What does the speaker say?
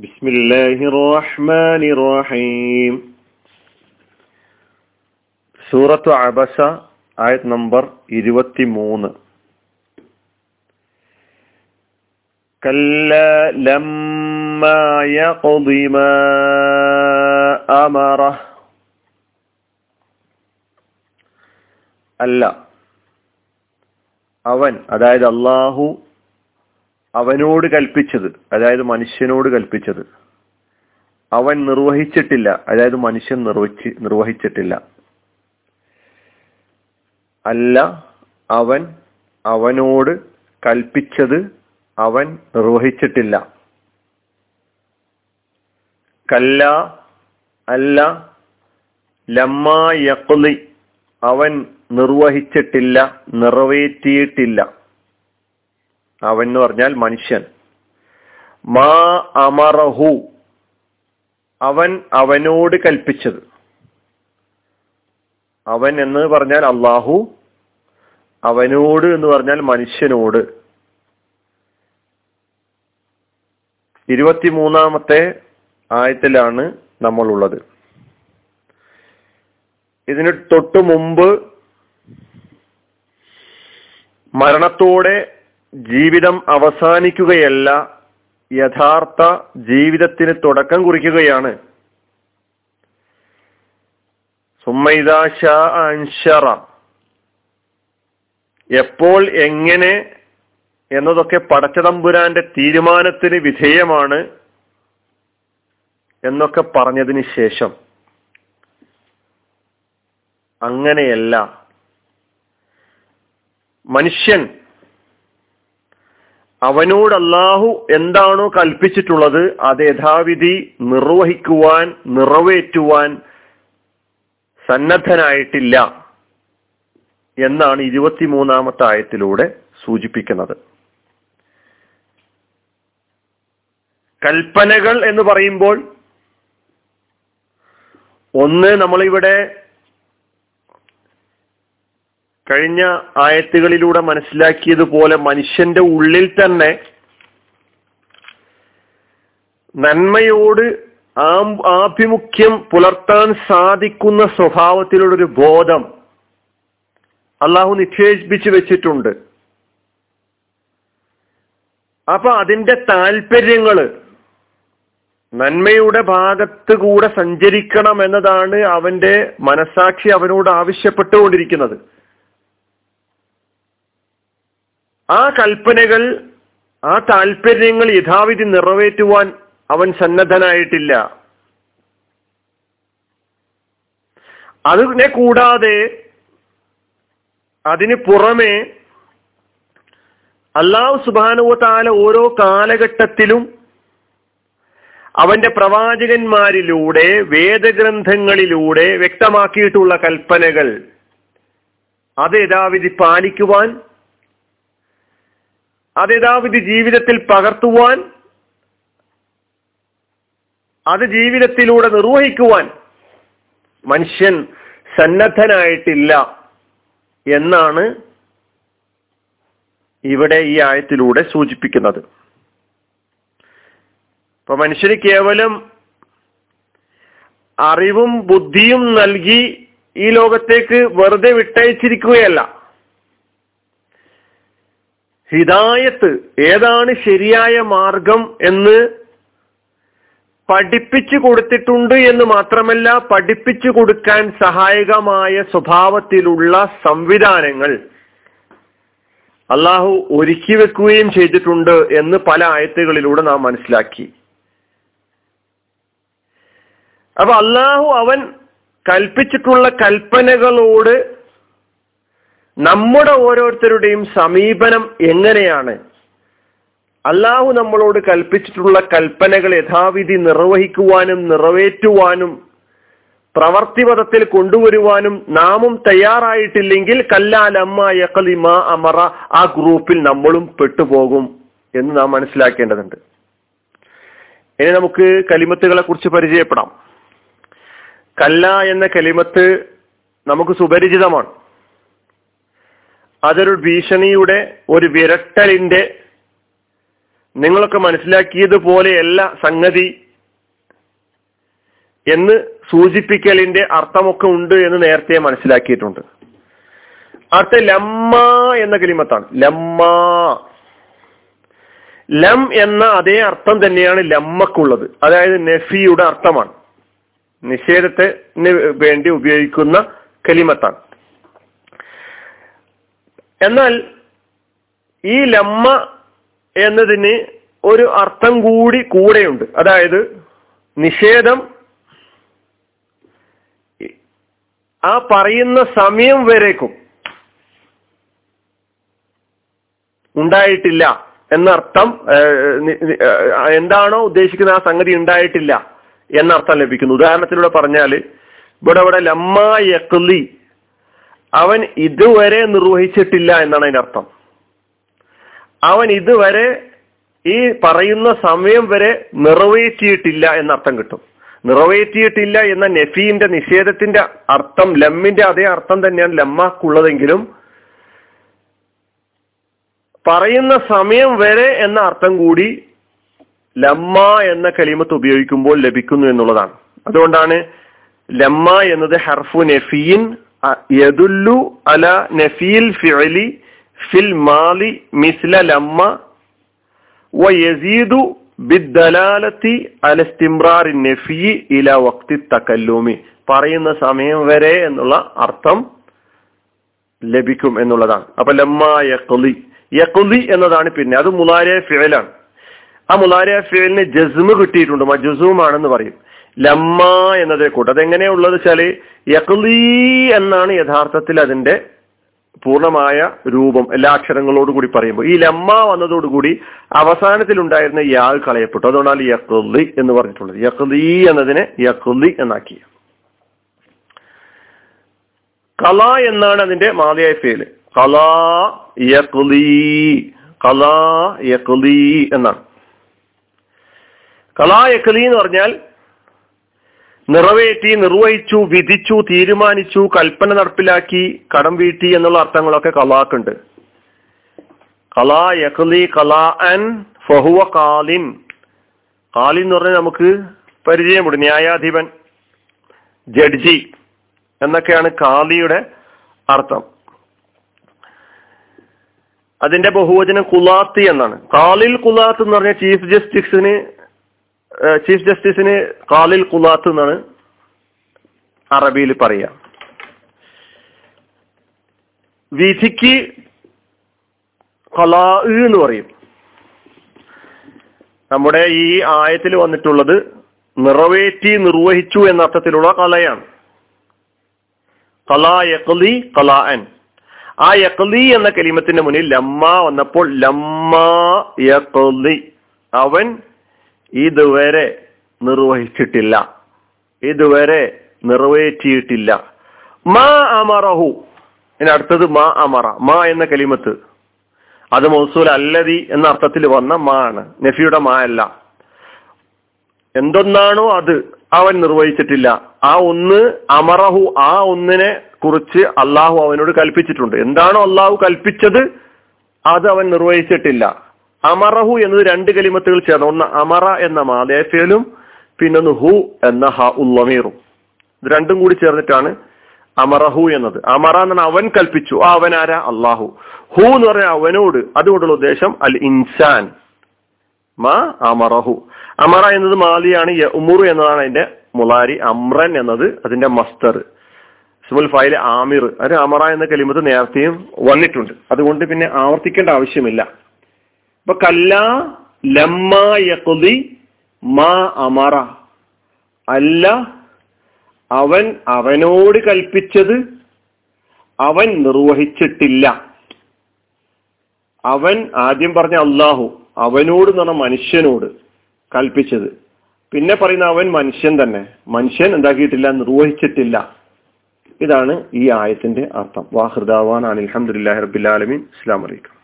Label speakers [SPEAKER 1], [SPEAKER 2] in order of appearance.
[SPEAKER 1] بسم الله الرحمن الرحيم സൂറത്ത് അബസ ആയത് നമ്പർ ഇരുപത്തി മൂന്ന് كلا لما يقض ما أمره അല്ല അവൻ അതായത് അള്ളാഹു അവനോട് കൽപ്പിച്ചത് അതായത് മനുഷ്യനോട് കൽപ്പിച്ചത്. അവൻ നിർവഹിച്ചിട്ടില്ല അതായത് മനുഷ്യൻ നിർവഹിച്ച് നിർവഹിച്ചിട്ടില്ല. അല്ല അവൻ അവനോട് കൽപ്പിച്ചത് അവൻ നിർവഹിച്ചിട്ടില്ല. കല്ല അല്ല ലമ്മ അവൻ നിർവഹിച്ചിട്ടില്ല നിറവേറ്റിയിട്ടില്ല. അവൻ എന്ന് പറഞ്ഞാൽ മനുഷ്യൻ. മാ അമറഹു. അവൻ അവനോട് കൽപ്പിച്ചത്. അവൻ എന്ന് പറഞ്ഞാൽ അള്ളാഹു അവനോട് എന്ന് പറഞ്ഞാൽ മനുഷ്യനോട്. ഇരുപത്തിമൂന്നാമത്തെ ആയത്തിലാണ് നമ്മളുള്ളത്. ഇതിന് തൊട്ടു മുമ്പ് മരണത്തോടെ ജീവിതം അവസാനിക്കുകയല്ല യഥാർത്ഥ ജീവിതത്തിന് തുടക്കം കുറിക്കുകയാണ്. എപ്പോൾ എങ്ങനെ എന്നതൊക്കെ പടച്ചതമ്പുരാന്റെ തീരുമാനത്തിന് വിധേയമാണ് എന്നൊക്കെ പറഞ്ഞതിന് ശേഷം. അങ്ങനെയല്ല. മനുഷ്യൻ അവനോട് അള്ളാഹു എന്താണോ കൽപ്പിച്ചിട്ടുള്ളത് അത് യഥാവിധി നിർവഹിക്കുവാൻ നിറവേറ്റുവാൻ സന്നദ്ധനായിട്ടില്ല എന്നാണ് ഇരുപത്തിമൂന്നാമത്തെ ആയത്തിലൂടെ സൂചിപ്പിക്കുന്നത്. കൽപ്പനകൾ എന്ന് പറയുമ്പോൾ ഒന്ന് നമ്മളിവിടെ കഴിഞ്ഞ ആയത്തുകളിലൂടെ മനസ്സിലാക്കിയതുപോലെ മനുഷ്യന്റെ ഉള്ളിൽ തന്നെ നന്മയോട് ആഭിമുഖ്യം പുലർത്താൻ സാധിക്കുന്ന സ്വഭാവത്തിലുള്ളൊരു ബോധം അള്ളാഹു നിക്ഷേപിച്ചു വെച്ചിട്ടുണ്ട്. അപ്പൊ അതിന്റെ താല്പര്യങ്ങൾ നന്മയുടെ ഭാഗത്ത് കൂടെ സഞ്ചരിക്കണം എന്നതാണ് അവന്റെ മനസാക്ഷി അവനോട് ആവശ്യപ്പെട്ടുകൊണ്ടിരിക്കുന്നത്. ആ കൽപ്പനകൾ ആ താല്പര്യങ്ങൾ യഥാവിധി നിറവേറ്റുവാൻ അവൻ സന്നദ്ധനായിട്ടില്ല. അതിനെ കൂടാതെ അതിന് പുറമെ അള്ളാഹു സുബാനുവത്താല ഓരോ കാലഘട്ടത്തിലും അവന്റെ പ്രവാചകന്മാരിലൂടെ വേദഗ്രന്ഥങ്ങളിലൂടെ വ്യക്തമാക്കിയിട്ടുള്ള കൽപ്പനകൾ അത് യഥാവിധി പാലിക്കുവാൻ അത് യഥാവിധി ജീവിതത്തിൽ പകർത്തുവാൻ അത് ജീവിതത്തിലൂടെ നിർവഹിക്കുവാൻ മനുഷ്യൻ സന്നദ്ധനായിട്ടില്ല എന്നാണ് ഇവിടെ ഈ ആയത്തിലൂടെ സൂചിപ്പിക്കുന്നത്. ഇപ്പൊ മനുഷ്യന് കേവലം അറിവും ബുദ്ധിയും നൽകി ഈ ലോകത്തേക്ക് വെറുതെ വിട്ടയച്ചിരിക്കുകയല്ല. ഹിദായത്ത് ഏതാണ് ശരിയായ മാർഗം എന്ന് പഠിപ്പിച്ചു കൊടുത്തിട്ടുണ്ട് എന്ന് മാത്രമല്ല പഠിപ്പിച്ചു കൊടുക്കാൻ സഹായകമായ സ്വഭാവത്തിലുള്ള സംവിധാനങ്ങൾ അള്ളാഹു ഒരുക്കി വെക്കുകയും ചെയ്തിട്ടുണ്ട് എന്ന് പല ആയത്തുകളിലൂടെ നാം മനസ്സിലാക്കി. അപ്പൊ അള്ളാഹു അവൻ കൽപ്പിച്ചിട്ടുള്ള കൽപ്പനകളോട് നമ്മുടെ ഓരോരുത്തരുടെയും സമീപനം എങ്ങനെയാണ്? അള്ളാഹു നമ്മളോട് കൽപ്പിച്ചിട്ടുള്ള കൽപ്പനകൾ യഥാവിധി നിർവഹിക്കുവാനും നിറവേറ്റുവാനും പ്രവർത്തിപഥത്തിൽ കൊണ്ടുവരുവാനും നാമും തയ്യാറായിട്ടില്ലെങ്കിൽ കല്ലാലമ്മ യക്കലിമ അമറ ആ ഗ്രൂപ്പിൽ നമ്മളും പെട്ടുപോകും എന്ന് നാം മനസ്സിലാക്കേണ്ടതുണ്ട്. ഇനി നമുക്ക് കലിമത്തുകളെ കുറിച്ച് പരിചയപ്പെടാം. കല്ല എന്ന കലിമത്ത് നമുക്ക് സുപരിചിതമാണ്. അതൊരു ഭീഷണിയുടെ ഒരു വിരട്ടലിന്റെ നിങ്ങളൊക്കെ മനസ്സിലാക്കിയതുപോലെയല്ല സംഗതി എന്ന് സൂചിപ്പിക്കലിന്റെ അർത്ഥമൊക്കെ ഉണ്ട് എന്ന് നേരത്തെ മനസ്സിലാക്കിയിട്ടുണ്ട്. അടുത്ത ലമ്മ എന്ന കിളിമത്താണ്. ലമ്മ. ലം എന്ന അതേ അർത്ഥം തന്നെയാണ് ലമ്മക്കുള്ളത്. അതായത് നഫിയുടെ അർത്ഥമാണ്. നിഷേധത്തിന് വേണ്ടി ഉപയോഗിക്കുന്ന കലിമത്താണ് എന്നാൽ ഈ ലമ്മ എന്നതിന് ഒരു അർത്ഥം കൂടി കൂടെയുണ്ട്. അതായത് നിഷേധം ആ പറയുന്ന സമയം വരേക്കും. ഉണ്ടായിട്ടില്ല എന്നർത്ഥം എന്താണോ ഉദ്ദേശിക്കുന്ന ആ സംഗതി ഉണ്ടായിട്ടില്ല എന്നർത്ഥം ലഭിക്കുന്നു. ഉദാഹരണത്തിലൂടെ പറഞ്ഞാൽ ഇവിടെ ഇവിടെ ലമ്മ യക്ലി അവൻ ഇതുവരെ നിർവഹിച്ചിട്ടില്ല എന്നാണ് അതിന്റെ അർത്ഥം. അവൻ ഇതുവരെ ഈ പറയുന്ന സമയം വരെ നിറവേറ്റിയിട്ടില്ല എന്ന അർത്ഥം കിട്ടും. നിറവേറ്റിയിട്ടില്ല എന്ന നെഫീന്റെ നിഷേധത്തിന്റെ അർത്ഥം ലമ്മിന്റെ അതേ അർത്ഥം തന്നെയാണ് ലമ്മാക്കുള്ളതെങ്കിലും പറയുന്ന സമയം വരെ എന്ന അർത്ഥം കൂടി ലമ്മ എന്ന കലിമത്ത് ഉപയോഗിക്കുമ്പോൾ ലഭിക്കുന്നു എന്നുള്ളതാണ്. അതുകൊണ്ടാണ് ലമ്മ എന്നത് ഹർഫു നഫീൻ യദുല്ലു അല നഫീൽ ഫിഅലി ഫിൽ മാലി മിസ്ല ലമ്മ വ യസീദു ബിദ്ദലാലത്തി അലസ്തിംറാറി നഫി ഇല വക്തി തക്കല്ലൂമി പറയുന്ന സമയം വരെ എന്നുള്ള അർത്ഥം ലഭിക്കും എന്നുള്ളതാണ്. അപ്പൊ ലമ്മ യഖുലി യഖുലി എന്നതാണ് പിന്നെ. അത് മുലാരിയ ഫിഴലാണ് ആ മുലാരിയ ഫിഴലിന് ജസ്മ് കിട്ടിയിട്ടുണ്ട്. മജുസുമാണെന്ന് പറയും. ലമ്മ എന്നതേ കൂട്ട്. അതെങ്ങനെയുള്ളത് വെച്ചാൽ യഖ്ലി എന്നാണ് യഥാർത്ഥത്തിൽ അതിന്റെ പൂർണമായ രൂപം. എല്ലാ അക്ഷരങ്ങളോട് കൂടി പറയുമ്പോൾ. ഈ ലമ്മ വന്നതോടുകൂടി അവസാനത്തിൽ ഉണ്ടായിരുന്ന യാൾ കളയപ്പെട്ടു. അതുകൊണ്ടാണ് യക്ലി എന്ന് പറഞ്ഞിട്ടുള്ളത്. യഖ്ലി എന്നതിനെ യക്ലി എന്നാക്കി. കല എന്നാണ് അതിന്റെ മാതയായ ഫേൽ കല യക്ലി. കല യക്ലി എന്നാണ്. കല യക്ലി എന്ന് പറഞ്ഞാൽ നിറവേറ്റി നിർവഹിച്ചു വിധിച്ചു തീരുമാനിച്ചു കൽപ്പന നടപ്പിലാക്കി കടം വീട്ടി എന്നുള്ള അർത്ഥങ്ങളൊക്കെ കലാക്കുണ്ട്. കലാ യക്ലി കലാ അൻ ഫഹുവ കാലിൻ. കാലിൻ എന്ന് പറഞ്ഞാൽ നമുക്ക് പരിചയമുണ്ട് ന്യായാധിപൻ ജഡ്ജി എന്നൊക്കെയാണ് കാലിയുടെ അർത്ഥം. അതിന്റെ ബഹുവചനം കുലാത്തി എന്നാണ്. കാലിൽ കുലാത്ത് എന്ന് പറഞ്ഞ ചീഫ് ജസ്റ്റിസിന് ചീഫ് ജസ്റ്റിസിന് കാലിൽ കുലാത്ത് എന്നാണ് അറബിയിൽ പറയുക വിധിക്ക് കലാ എന്ന് പറയും. നമ്മുടെ ഈ ആയത്തിൽ വന്നിട്ടുള്ളത് നിറവേറ്റി നിർവഹിച്ചു എന്ന അർത്ഥത്തിലുള്ള കലയാണ് കലാ യക്ലി കലാഅൻ ആ യക്ലി എന്ന കലിമത്തിന്റെ മുന്നിൽ ലമ്മ വന്നപ്പോൾ ലമ്മ യക്ലി അവൻ ഇതുവരെ നിർവഹിച്ചിട്ടില്ല. ഇതുവരെ നിറവേറ്റിയിട്ടില്ല. മാ അമറഹു. അടുത്തത് മാ അമറ. മാ എന്ന കലിമത്ത്. അത് മൗസൂൽ അല്ലതി എന്ന അർത്ഥത്തിൽ വന്ന മാ ആണ് നഫിയുടെ മാ അല്ല എന്തൊന്നാണോ അത് അവൻ നിർവഹിച്ചിട്ടില്ല. ആ ഒന്ന് അമറഹു ആ ഒന്നിനെ കുറിച്ച് അള്ളാഹു അവനോട് കൽപ്പിച്ചിട്ടുണ്ട്. എന്താണോ അള്ളാഹു കൽപ്പിച്ചത് അത് അവൻ നിർവഹിച്ചിട്ടില്ല. അമറഹു എന്നത് രണ്ട് കലിമത്തുകൾ ചേർന്ന് ഒന്ന് അമറ എന്ന മാദേഫിയലും പിന്നൊന്ന് ഹു എന്ന ഹ ഉള്ളമീറും. ഇത് രണ്ടും കൂടി ചേർന്നിട്ടാണ് അമറഹു എന്നത്. അമറ എന്നാണ് അവൻ കൽപ്പിച്ചു. ആ അവൻ ആരാ? അള്ളാഹു ഹു എന്ന് പറഞ്ഞ അവനോട്. അതുകൊണ്ടുള്ള ഉദ്ദേശം അൽ ഇൻസാൻ. മാ അമറഹു. അമറ എന്നത് മാലിയാണ്. ഉമുറു എന്നതാണ് അതിന്റെ മുലാരി അമ്രൻ എന്നത് അതിന്റെ മസ്തർ. സുമുൽ ഫൈൽ ആമിർ. അത് അമറ എന്ന കലിമത്ത് നേരത്തെയും വന്നിട്ടുണ്ട്. അതുകൊണ്ട് പിന്നെ ആവർത്തിക്കേണ്ട ആവശ്യമില്ല. ഇപ്പൊ കല്ല ലമ്മ മാ അമറ. അല്ല അവൻ അവനോട് കൽപ്പിച്ചത് അവൻ നിർവഹിച്ചിട്ടില്ല. അവൻ ആദ്യം പറഞ്ഞ അള്ളാഹു അവനോട് എന്ന് പറഞ്ഞ മനുഷ്യനോട് കൽപ്പിച്ചത്. പിന്നെ പറയുന്ന അവൻ മനുഷ്യൻ തന്നെ. മനുഷ്യൻ എന്താക്കിയിട്ടില്ല നിർവഹിച്ചിട്ടില്ല. ഇതാണ് ഈ ആയത്തിന്റെ അർത്ഥം. വാഹൃദാവാൻ അലഹമുല്ലാ റബിലാലമീൻ അസ്ലാം വലൈക്കും